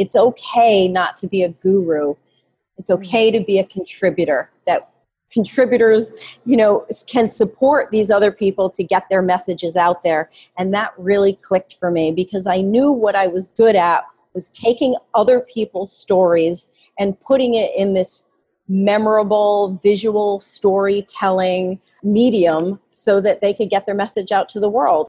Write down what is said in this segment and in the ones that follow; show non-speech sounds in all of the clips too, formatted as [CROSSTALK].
it's okay not to be a guru. It's Mm-hmm. okay to be a contributor. That contributors, you know, can support these other people to get their messages out there. And that really clicked for me because I knew what I was good at was taking other people's stories and putting it in this memorable visual storytelling medium so that they could get their message out to the world.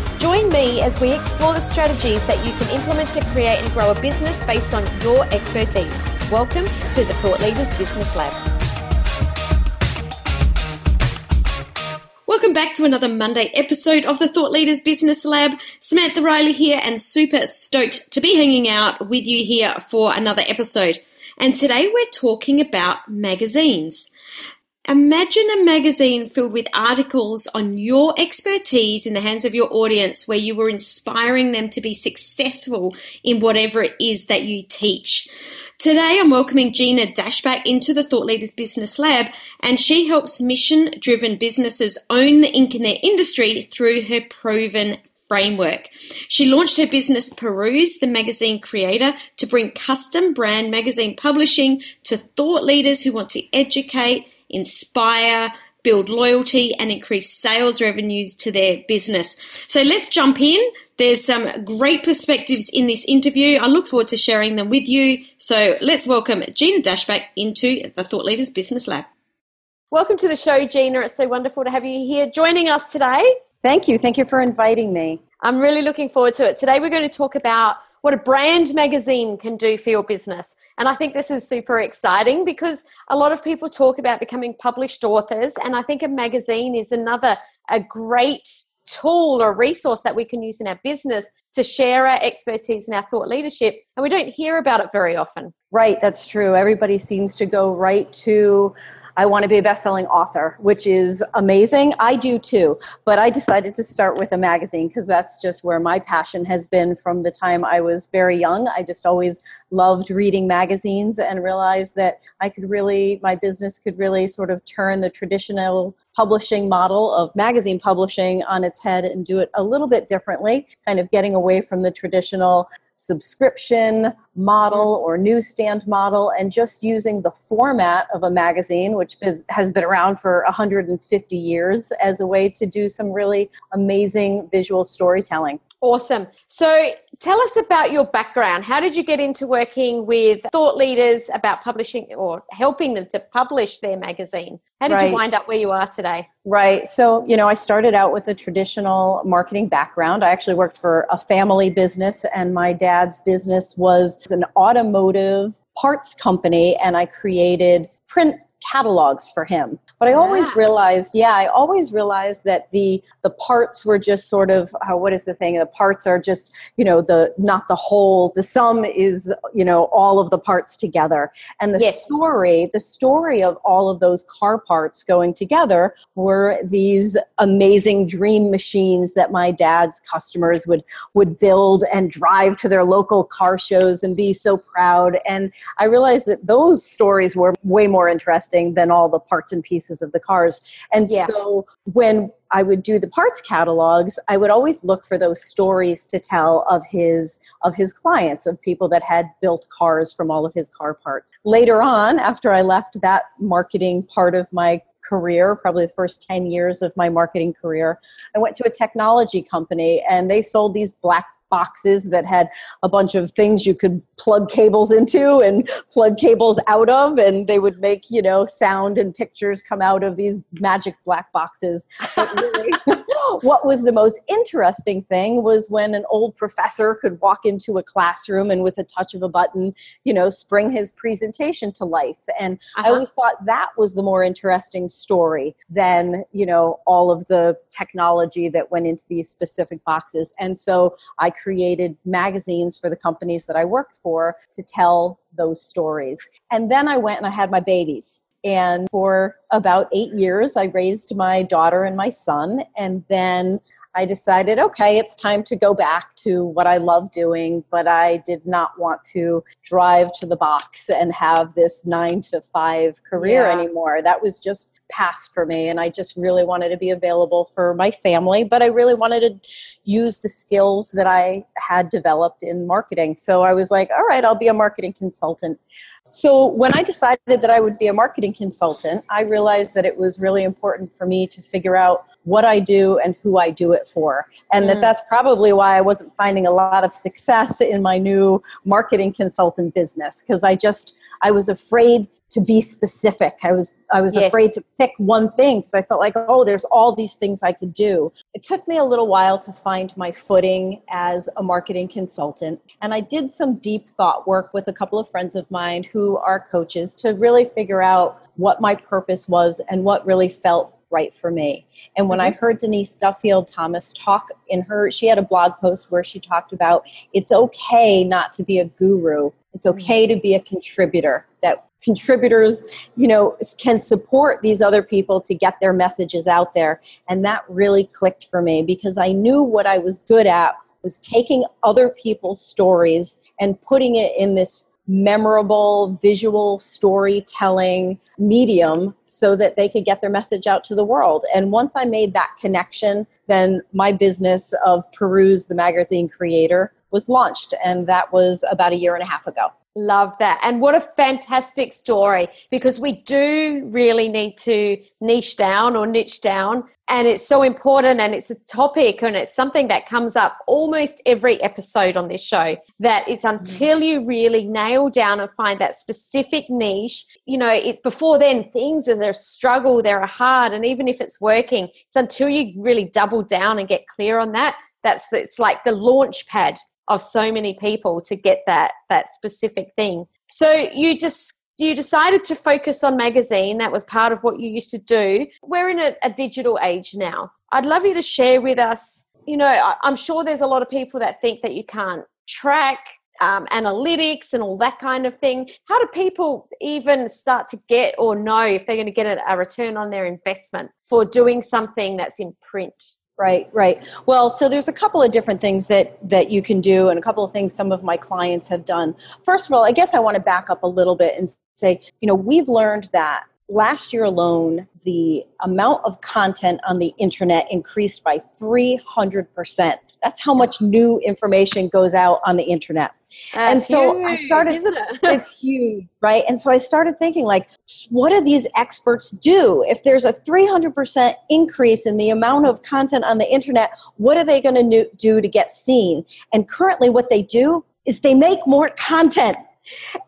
Join me as we explore the strategies that you can implement to create and grow a business based on your expertise. Welcome to the Thought Leaders Business Lab. Welcome back to another Monday episode of the Thought Leaders Business Lab. Samantha Riley here and super stoked to be hanging out with you here for another episode. And today we're talking about magazines. Imagine a magazine filled with articles on your expertise in the hands of your audience where you were inspiring them to be successful in whatever it is that you teach. Today I'm welcoming Gina Dashback into the Thought Leaders Business Lab and she helps mission driven businesses own the ink in their industry through her proven framework. She launched her business Perooz, the magazine creator, to bring custom brand magazine publishing to thought leaders who want to educate, inspire, build loyalty, and increase sales revenues to their business. So let's jump in. There's some great perspectives in this interview. I look forward to sharing them with you. So let's welcome Gina Dashback into the Thought Leaders Business Lab. Welcome to the show, Gina. It's so wonderful to have you here joining us today. Thank you. Thank you for inviting me. I'm really looking forward to it. Today, we're going to talk about what a brand magazine can do for your business. And I think this is super exciting because a lot of people talk about becoming published authors. And I think a magazine is another, a great tool or resource that we can use in our business to share our expertise and our thought leadership. And we don't hear about it very often. Right, that's true. Everybody seems to go right to I want to be a best-selling author, which is amazing. I do too. But I decided to start with a magazine because that's just where my passion has been from the time I was very young. I just always loved reading magazines and realized that I could really my business could really sort of turn the traditional publishing model of magazine publishing on its head and do it a little bit differently, kind of getting away from the traditional subscription model mm-hmm. or newsstand model and just using the format of a magazine, which is, has been around for 150 years, as a way to do some really amazing visual storytelling. Awesome. So tell us about your background. How did you get into working with thought leaders about publishing or helping them to publish their magazine? How did Right. you wind up where you are today? Right. So, you know, I started out with a traditional marketing background. I actually worked for a family business, and my dad's business was an automotive parts company, and I created print catalogs for him. But I always Wow. realized, yeah, I always realized that the the parts were just sort of uh, what is the thing? The parts are just, you know, the not the whole. The sum is, you know, all of the parts together. And the Yes. story, the story of all of those car parts going together were these amazing dream machines that my dad's customers would would build and drive to their local car shows and be so proud. And I realized that those stories were way more interesting than all the parts and pieces of the cars. And Yeah. so when I would do the parts catalogs, I would always look for those stories to tell of his of his clients, of people that had built cars from all of his car parts. Later on, after I left that marketing part of my career, probably the first 10 years of my marketing career, I went to a technology company and they sold these black boxes that had a bunch of things you could plug cables into and plug cables out of and they would make you know sound and pictures come out of these magic black boxes. [LAUGHS] But really, what was the most interesting thing was when an old professor could walk into a classroom and with a touch of a button, you know, spring his presentation to life. And uh-huh. I always thought that was the more interesting story than, you know, all of the technology that went into these specific boxes. And so I created magazines for the companies that I worked for to tell those stories. And then I went and I had my babies. And for about eight years, I raised my daughter and my son. And then I decided, okay, it's time to go back to what I love doing, but I did not want to drive to the box and have this nine to five career yeah. anymore. That was just past for me. And I just really wanted to be available for my family, but I really wanted to use the skills that I had developed in marketing. So I was like, all right, I'll be a marketing consultant. So when I decided that I would be a marketing consultant, I realized that it was really important for me to figure out what I do and who I do it for. And mm. that that's probably why I wasn't finding a lot of success in my new marketing consultant business because I just I was afraid to be specific. I was I was yes. afraid to pick one thing because I felt like oh there's all these things I could do. It took me a little while to find my footing as a marketing consultant and I did some deep thought work with a couple of friends of mine who are coaches to really figure out what my purpose was and what really felt right for me. And when mm-hmm. I heard Denise Duffield Thomas talk in her, she had a blog post where she talked about it's okay not to be a guru. It's mm-hmm. okay to be a contributor. That contributors, you know, can support these other people to get their messages out there. And that really clicked for me because I knew what I was good at was taking other people's stories and putting it in this memorable visual storytelling medium so that they could get their message out to the world. And once I made that connection, then my business of Perooz, the magazine creator, was launched. And that was about a year and a half ago. Love that. And what a fantastic story because we do really need to niche down or niche down. And it's so important and it's a topic and it's something that comes up almost every episode on this show. That it's mm-hmm. until you really nail down and find that specific niche, you know, it, before then things are a struggle, they're hard. And even if it's working, it's until you really double down and get clear on that. That's it's like the launch pad of so many people to get that that specific thing. So you just you decided to focus on magazine. That was part of what you used to do. We're in a, a digital age now. I'd love you to share with us. You know, I, I'm sure there's a lot of people that think that you can't track um, analytics and all that kind of thing. How do people even start to get or know if they're going to get a, a return on their investment for doing something that's in print? Right, right. Well, so there's a couple of different things that that you can do, and a couple of things some of my clients have done. First of all, I guess I want to back up a little bit and say, you know, we've learned that last year alone, the amount of content on the internet increased by 300%. That's how much new information goes out on the internet. That's and so huge, I started, it? [LAUGHS] it's huge, right? And so I started thinking, like, what do these experts do? If there's a 300% increase in the amount of content on the internet, what are they going to do to get seen? And currently, what they do is they make more content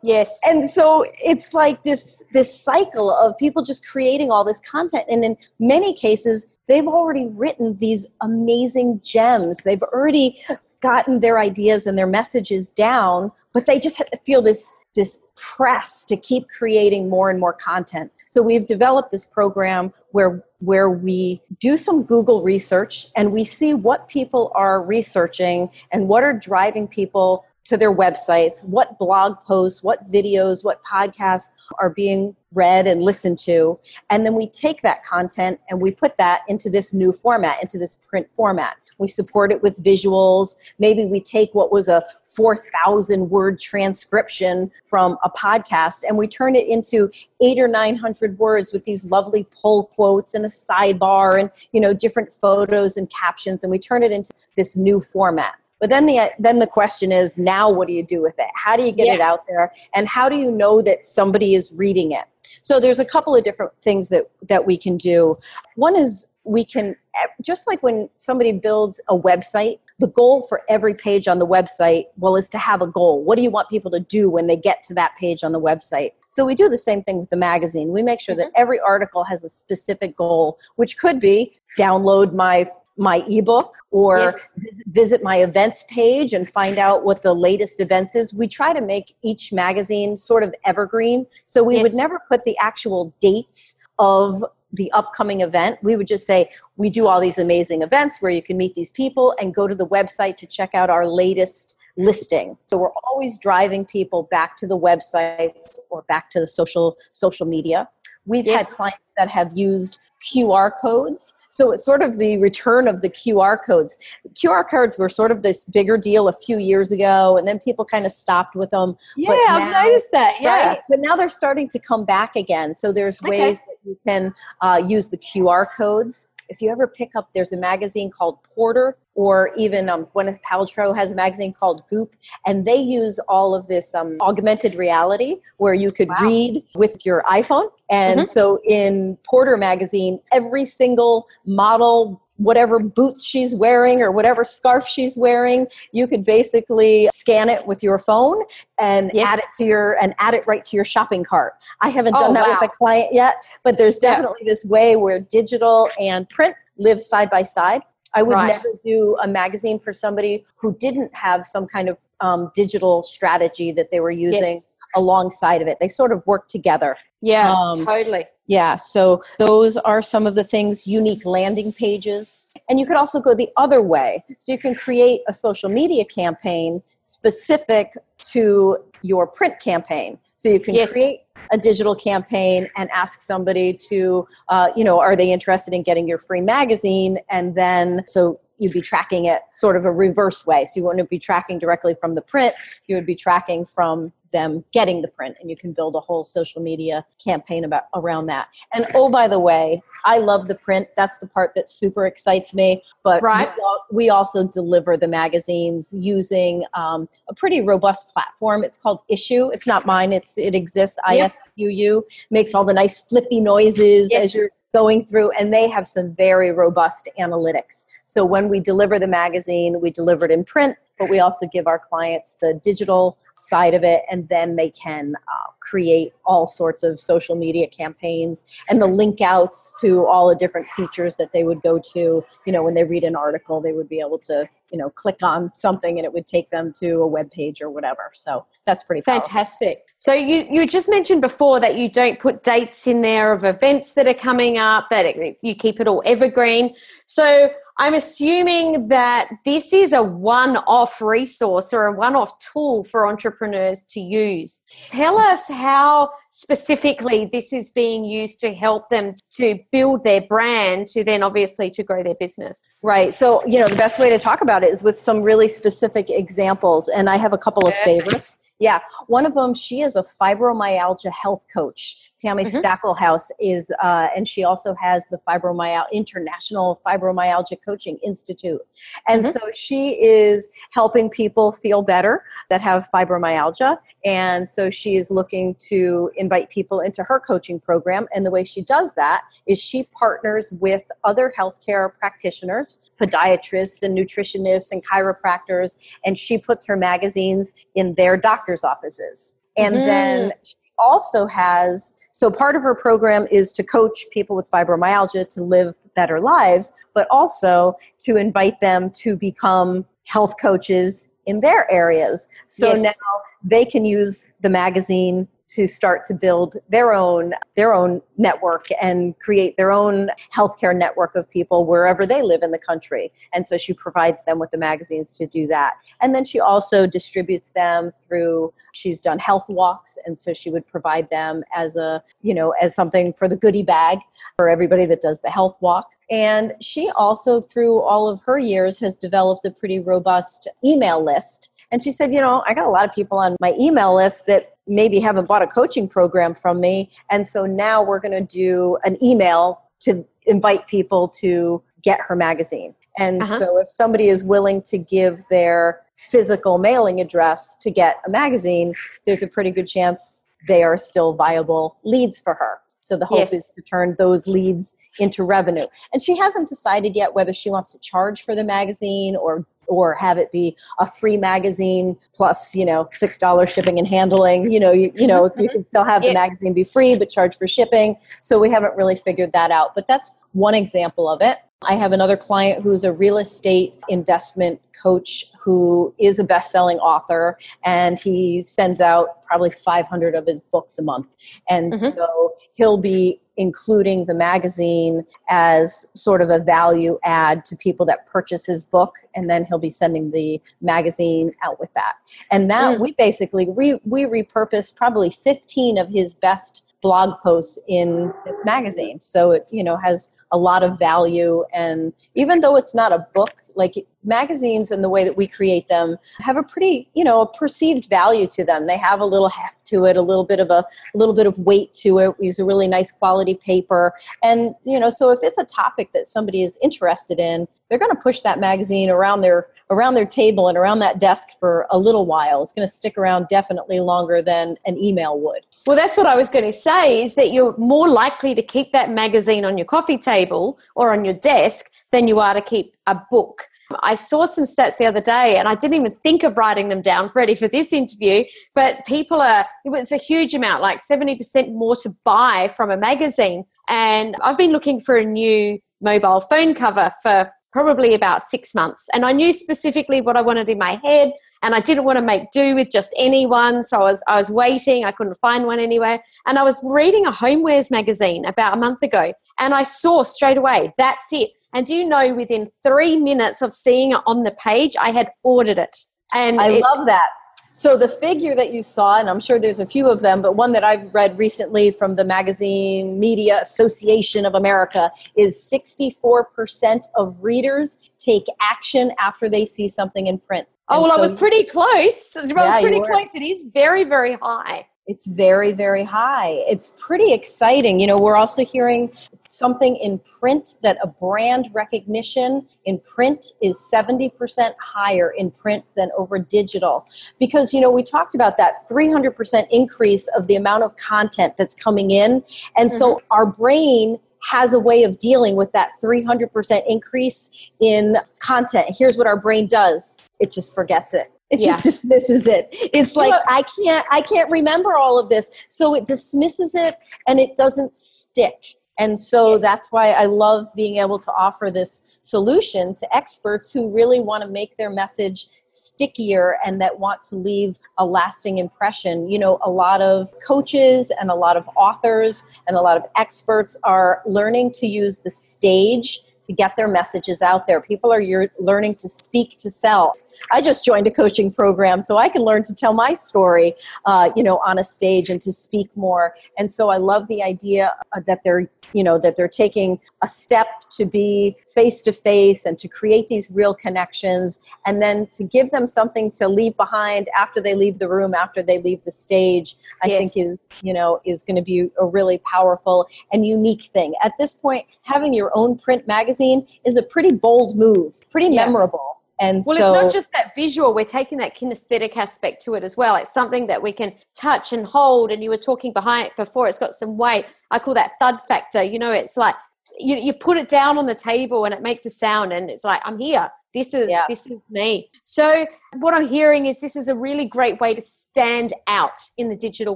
yes and so it's like this this cycle of people just creating all this content and in many cases they've already written these amazing gems they've already gotten their ideas and their messages down, but they just feel this this press to keep creating more and more content. So we've developed this program where where we do some Google research and we see what people are researching and what are driving people to their websites, what blog posts, what videos, what podcasts are being read and listened to. And then we take that content and we put that into this new format, into this print format. We support it with visuals. Maybe we take what was a 4,000 word transcription from a podcast and we turn it into eight or 900 words with these lovely pull quotes and a sidebar and, you know, different photos and captions. And we turn it into this new format. But then the then the question is now what do you do with it? How do you get yeah. it out there? And how do you know that somebody is reading it? So there's a couple of different things that that we can do. One is we can just like when somebody builds a website the goal for every page on the website well is to have a goal what do you want people to do when they get to that page on the website so we do the same thing with the magazine we make sure mm-hmm. that every article has a specific goal which could be download my my ebook or Yes. visit my events page and find out what the latest events is. We try to make each magazine sort of evergreen. So we would never put the actual dates of the upcoming event. We would just say, we do all these amazing events where you can meet these people and go to the website to check out our latest listing. So we're always driving people back to the websites or back to the social social media. We've Yes. had clients that have used QR codes. So it's sort of the return of the QR codes. QR codes were sort of this bigger deal a few years ago, and then people kind of stopped with them. Yeah, But I've noticed that. Yeah. Right? But now they're starting to come back again. So there's Okay. ways that you can uh, use the QR codes. If you ever pick up, there's a magazine called Porter, or even um, Gwyneth Paltrow has a magazine called Goop, and they use all of this um, augmented reality where you could Wow. read with your iPhone. And Mhm. so in Porter magazine, every single model, whatever boots she's wearing or whatever scarf she's wearing, you could basically scan it with your phone and Yes. add it to your and add it right to your shopping cart. I haven't Oh, done that wow. with a client yet, but there's Yeah. definitely this way where digital and print live side by side. I would Right. never do a magazine for somebody who didn't have some kind of um, digital strategy that they were using Yes. alongside of it. They sort of work together. Yeah, Um, totally. Yeah, so those are some of the things, unique landing pages. And you could also go the other way. So you can create a social media campaign specific to your print campaign. So you can Yes. create a digital campaign and ask somebody to, uh, you know, are they interested in getting your free magazine? And then, so you'd be tracking it sort of a reverse way. So you wouldn't be tracking directly from the print, you would be tracking from them getting the print and you can build a whole social media campaign about around that. And oh by the way i love the print. That's the part that super excites me. But Right. we, we also deliver the magazines using um, a pretty robust platform. It's called Issuu. It's not mine. It's it exists. Yep. Issuu makes all the nice flippy noises Yes. as you're going through and they have some very robust analytics. So when we deliver the magazine we deliver it in print but we also give our clients the digital side of it and then they can uh, create all sorts of social media campaigns and the link outs to all the different features that they would go to you know when they read an article they would be able to you know click on something and it would take them to a web page or whatever so that's pretty powerful. Fantastic. So you you just mentioned before that you don't put dates in there of events that are coming up that it, you keep it all evergreen. So I'm assuming that this is a one-off resource or a one-off tool for entrepreneurs to use. Tell us how specifically this is being used to help them to build their brand to then obviously to grow their business. Right. So, you know, the best way to talk about it is with some really specific examples. And I have a couple of favorites. Yeah. One of them, she is a fibromyalgia health coach. Tammy Mhm. Stackelhouse is, uh, and she also has the Fibromyalgia International Fibromyalgia Coaching Institute. And Mhm. so she is helping people feel better that have fibromyalgia. And so she is looking to invite people into her coaching program. And the way she does that is she partners with other healthcare practitioners, podiatrists and nutritionists and chiropractors, and she puts her magazines in their doctor's offices. And then she also has so part of her program is to coach people with fibromyalgia to live better lives, but also to invite them to become health coaches in their areas. So Yes. now they can use the magazine to start to build their own their own network and create their own healthcare network of people wherever they live in the country. And so she provides them with the magazines to do that. And then she also distributes them through she's done health walks and so she would provide them as a, you know, as something for the goodie bag for everybody that does the health walk. And she also through all of her years has developed a pretty robust email list and she said, You know, I got a lot of people on my email list that maybe haven't bought a coaching program from me. And so now we're going to do an email to invite people to get her magazine. And Uh-huh. so if somebody is willing to give their physical mailing address to get a magazine, there's a pretty good chance they are still viable leads for her. So the hope Yes. is to turn those leads into revenue. And she hasn't decided yet whether she wants to charge for the magazine or or have it be a free magazine plus you know six dollars shipping and handling you know you, you know you can [LAUGHS] still have the Yeah. magazine be free but charge for shipping so we haven't really figured that out but that's one example of it i have another client who's a real estate investment coach who is a best-selling author and he sends out probably 500 of his books a month and Mhm. so he'll be including the magazine as sort of a value add to people that purchase his book and then he'll be sending the magazine out with that and that Mm. we basically re, we repurposed probably 15 of his best blog posts in this magazine. So it you know has a lot of value. And even though it's not a book like magazines and the way that we create them have a pretty you know a perceived value to them. They have a little heft to it a little bit of a, a little bit of weight to it. We use a really nice quality paper. And you know so if it's a topic that somebody is interested in they're going to push that magazine around their around their table and around that desk for a little while. It's going to stick around definitely longer than an email would. Well, that's what I was going to say is that you're more likely to keep that magazine on your coffee table or on your desk than you are to keep a book. I saw some stats the other day and I didn't even think of writing them down ready for this interview, but people are, it was a huge amount, like 70% more to buy from a magazine. And I've been looking for a new mobile phone cover for probably about six months. And I knew specifically what I wanted in my head and I didn't want to make do with just anyone. So I was I was waiting. I couldn't find one anywhere. And I was reading a homewares magazine about a month ago, and I saw straight away that's it. And do you know, within three minutes of seeing it on the page, I had ordered it. And I it- love that. So the figure that you saw, and I'm sure there's a few of them, but one that I've read recently from the Magazine Media Association of America is 64% of readers take action after they see something in print. oh And well, I was pretty close. I was Yeah, pretty close. It is very very high. It's very very high. It's pretty exciting. You know we're also hearing something in print that a brand recognition in print is 70% higher in print than over digital. Because you know we talked about that 300% increase of the amount of content that's coming in. And so mm-hmm. our brain has a way of dealing with that 300% increase in content. Here's what our brain does. It just forgets it it Yeah. just dismisses it. It's like i can't i can't remember all of this. So it dismisses it and it doesn't stick. And so that's why i love being able to offer this solution to experts who really want to make their message stickier and that want to leave a lasting impression. You know a lot of coaches and a lot of authors and a lot of experts are learning to use the stage to get their messages out there. People are you're learning to speak to sell. I just joined a coaching program so I can learn to tell my story, uh, you know, on a stage and to speak more. And so I love the idea uh, that they're, you know, that they're taking a step to be face to face and to create these real connections, and then to give them something to leave behind after they leave the room, after they leave the stage. I think is, you know, is going to be a really powerful and unique thing. At this point, having your own print magazine is a pretty bold move, pretty Yeah. memorable. And Well, so, it's not just that visual. We're taking that kinesthetic aspect to it as well. It's something that we can touch and hold. And you were talking behind before. It's got some weight. I call that thud factor. You know, it's like you, you put it down on the table and it makes a sound, and it's like I'm here. This is Yeah. this is me. So what I'm hearing is this is a really great way to stand out in the digital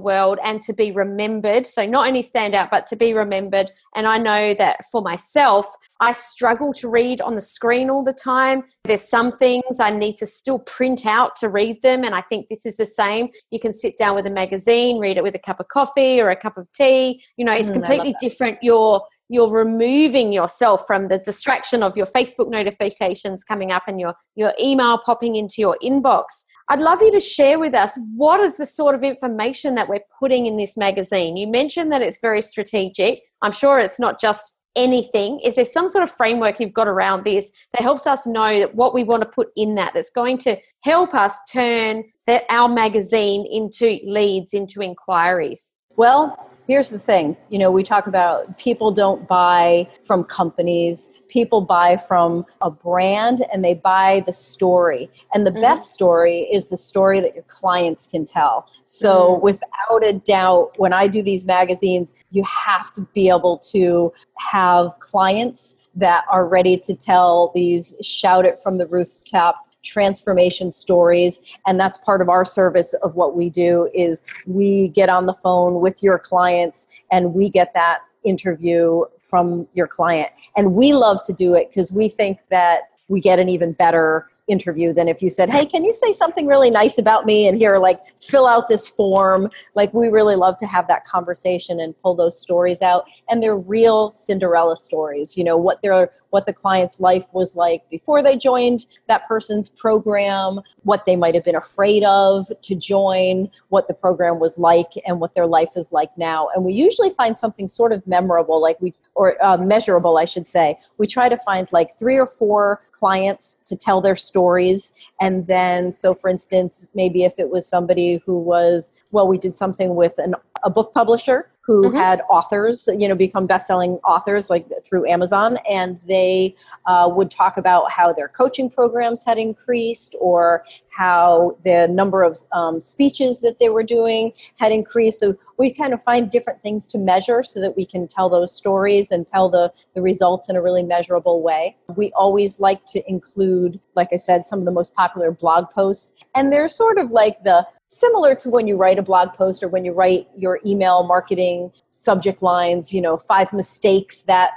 world and to be remembered. So not only stand out, but to be remembered. And I know that for myself, I struggle to read on the screen all the time. There's some things I need to still print out to read them. And I think this is the same. You can sit down with a magazine, read it with a cup of coffee or a cup of tea. You know, it's Mm, completely different. You're you're removing yourself from the distraction of your Facebook notifications coming up and your your email popping into your inbox. I'd love you to share with us what is the sort of information that we're putting in this magazine. You mentioned that it's very strategic. I'm sure it's not just anything. Is there some sort of framework you've got around this that helps us know what we want to put in that that's going to help us turn that our magazine into leads, into inquiries? Well, here's the thing. You know, we talk about people don't buy from companies, people buy from a brand and they buy the story. And the Mhm. best story is the story that your clients can tell. So, without a doubt, when I do these magazines, you have to be able to have clients that are ready to tell these shout it from the rooftop transformation stories and that's part of our service of what we do is we get on the phone with your clients and we get that interview from your client. And we love to do it because we think that we get an even better interview than if you said, Hey, can you say something really nice about me? And here, like, fill out this form. Like, we really love to have that conversation and pull those stories out. And they're real Cinderella stories, you know, what their what the client's life was like before they joined that person's program, what they might have been afraid of to join, what the program was like, and what their life is like now. And we usually find something sort of memorable, like we or uh, measurable, I should say. We try to find like three or four clients to tell their stories. And then, so for instance, maybe if it was somebody who was, well, we did something with an, a book publisher who mm-hmm. had authors, you know, become best-selling authors like through Amazon, and they uh, would talk about how their coaching programs had increased, or how the number of um, speeches that they were doing had increased. So we kind of find different things to measure so that we can tell those stories and tell the the results in a really measurable way. We always like to include, like I said, some of the most popular blog posts, and they're sort of like the similar to when you write a blog post or when you write your email marketing subject lines, you know, five mistakes that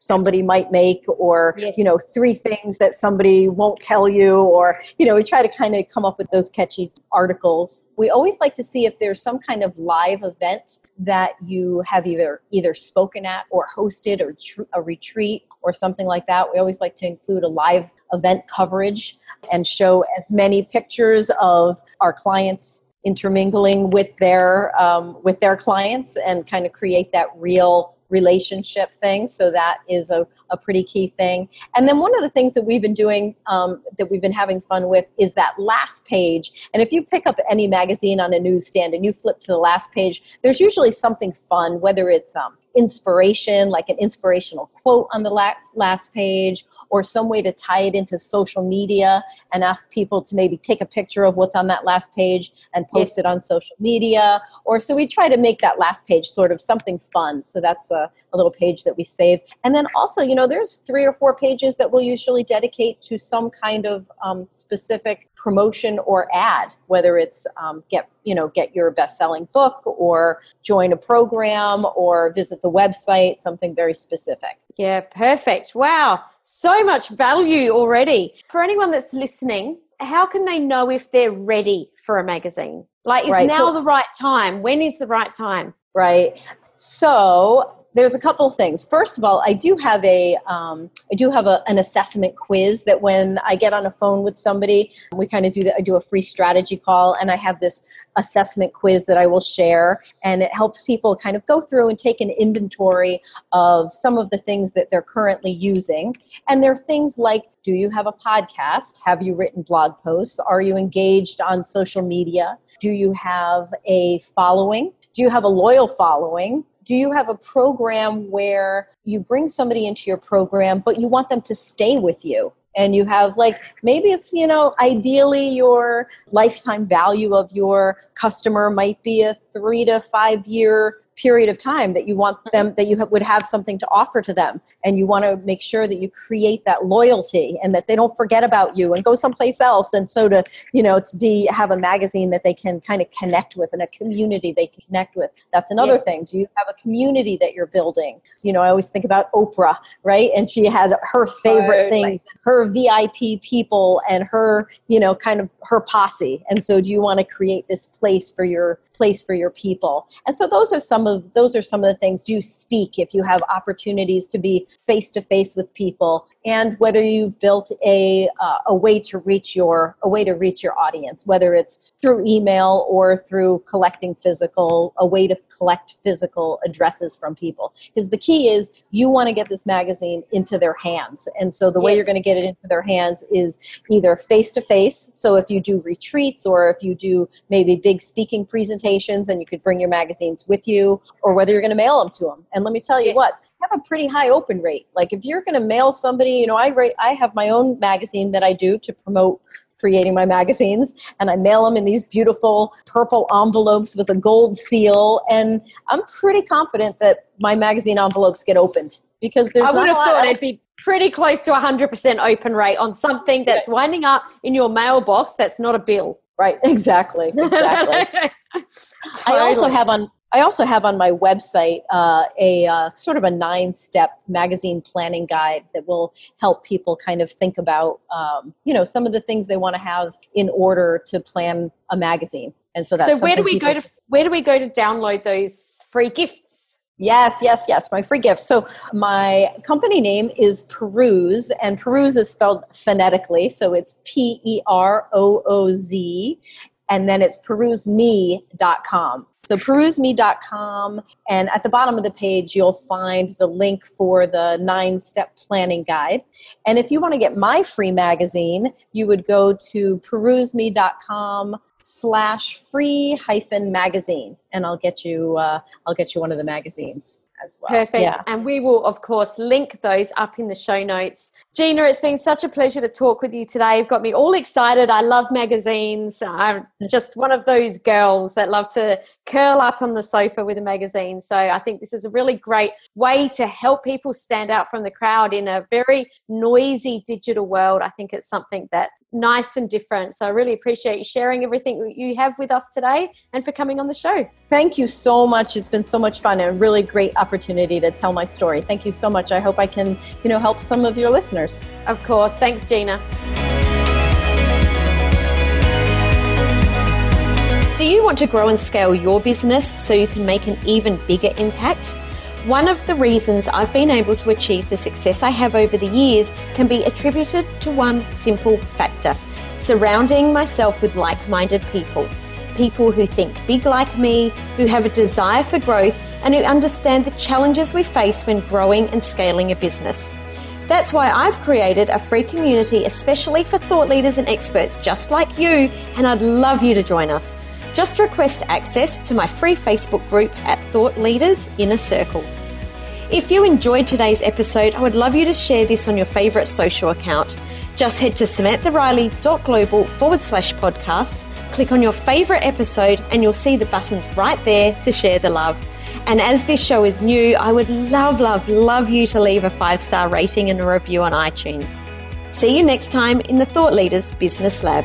somebody might make or yes. you know three things that somebody won't tell you or you know we try to kind of come up with those catchy articles we always like to see if there's some kind of live event that you have either either spoken at or hosted or tr- a retreat or something like that we always like to include a live event coverage and show as many pictures of our clients intermingling with their um, with their clients and kind of create that real relationship thing. So that is a, a pretty key thing. And then one of the things that we've been doing um, that we've been having fun with is that last page. And if you pick up any magazine on a newsstand and you flip to the last page there's usually something fun whether it's um, inspiration like an inspirational quote on the last last page or some way to tie it into social media and ask people to maybe take a picture of what's on that last page and post yes. it on social media. Or so we try to make that last page sort of something fun. So that's a, a little page that we save. And then also, you know, there's three or four pages that we'll usually dedicate to some kind of um, specific promotion or ad whether it's um, get you know get your best-selling book or join a program or visit the website something very specific. Yeah perfect. Wow so much value already. For anyone that's listening how can they know if they're ready for a magazine? Like is right. now so, the right time? When is the right time? Right so there's a couple of things. First of all, I do have a um, I do have a, an assessment quiz that when I get on a phone with somebody, we kind of do that. I do a free strategy call, and I have this assessment quiz that I will share, and it helps people kind of go through and take an inventory of some of the things that they're currently using. And there are things like do you have a podcast? Have you written blog posts? Are you engaged on social media? Do you have a following? Do you have a loyal following? Do you have a program where you bring somebody into your program but you want them to stay with you? And you have like maybe it's you know ideally your lifetime value of your customer might be a three to five year period of time that you want mm-hmm. them that you would have something to offer to them and you want to make sure that you create that loyalty and that they don't forget about you and go someplace else and so to you know to be have a magazine that they can kind of connect with and a community they can connect with. That's another yes. thing. Do you have a community that you're building? You know i always think about oprah right? And she had her favorite thing her vip people and her you know kind of her posse. And so do you want to create this place for your place for your people? And so those are some of those are some of the things do speak if you have opportunities to be face to face with people and whether you've built a uh, a way to reach your a way to reach your audience whether it's through email or through collecting physical a way to collect physical addresses from people. Because the key is you want to get this magazine into their hands. And so the way you're going to get it into their hands is either face to face so if you do retreats or if you do maybe big speaking presentations and you could bring your magazines with you or whether you're going to mail them to them. And let me tell you yes. what, have a pretty high open rate. Like if you're going to mail somebody, you know, I rate, I have my own magazine that I do to promote creating my magazines and I mail them in these beautiful purple envelopes with a gold seal and I'm pretty confident that my magazine envelopes get opened because there's I would have thought it'd be pretty close to 100% open rate on something that's winding up in your mailbox that's not a bill. Right, exactly. Exactly. [LAUGHS] I also have on I also have on my website uh, a uh, sort of a nine step magazine planning guide that will help people kind of think about um, you know some of the things they want to have in order to plan a magazine. And so that's so where do we go to where do we go to download those free gifts? Yes, yes, yes. My free gift. So my company name is Perooz, and Perooz is spelled phonetically. So it's P E R O O Z, and then it's peroozme.com. So peroozme.com, and at the bottom of the page, you'll find the link for the nine step planning guide. And if you want to get my free magazine, you would go to peroozme.com slash free hyphen magazine, and I'll get you, uh, I'll get you one of the magazines as well. Perfect. Yeah. And we will, of course, link those up in the show notes. Gina, it's been such a pleasure to talk with you today. You've got me all excited. I love magazines. I'm just one of those girls that love to curl up on the sofa with a magazine. So I think this is a really great way to help people stand out from the crowd in a very noisy digital world. I think it's something that's nice and different. So I really appreciate you sharing everything that you have with us today and for coming on the show. Thank you so much. It's been so much fun and a really great opportunity to tell my story. Thank you so much. I hope I can, you know, help some of your listeners. Of course. Thanks, Gina. Do you want to grow and scale your business so you can make an even bigger impact? One of the reasons I've been able to achieve the success I have over the years can be attributed to one simple factor surrounding myself with like minded people. People who think big like me, who have a desire for growth, and who understand the challenges we face when growing and scaling a business. That's why I've created a free community especially for thought leaders and experts just like you, and I'd love you to join us. Just request access to my free Facebook group at Thought Leaders Inner Circle. If you enjoyed today's episode, I would love you to share this on your favourite social account. Just head to samanthariley.global forward slash podcast, click on your favourite episode, and you'll see the buttons right there to share the love. And as this show is new, I would love, love, love you to leave a five star rating and a review on iTunes. See you next time in the Thought Leaders Business Lab.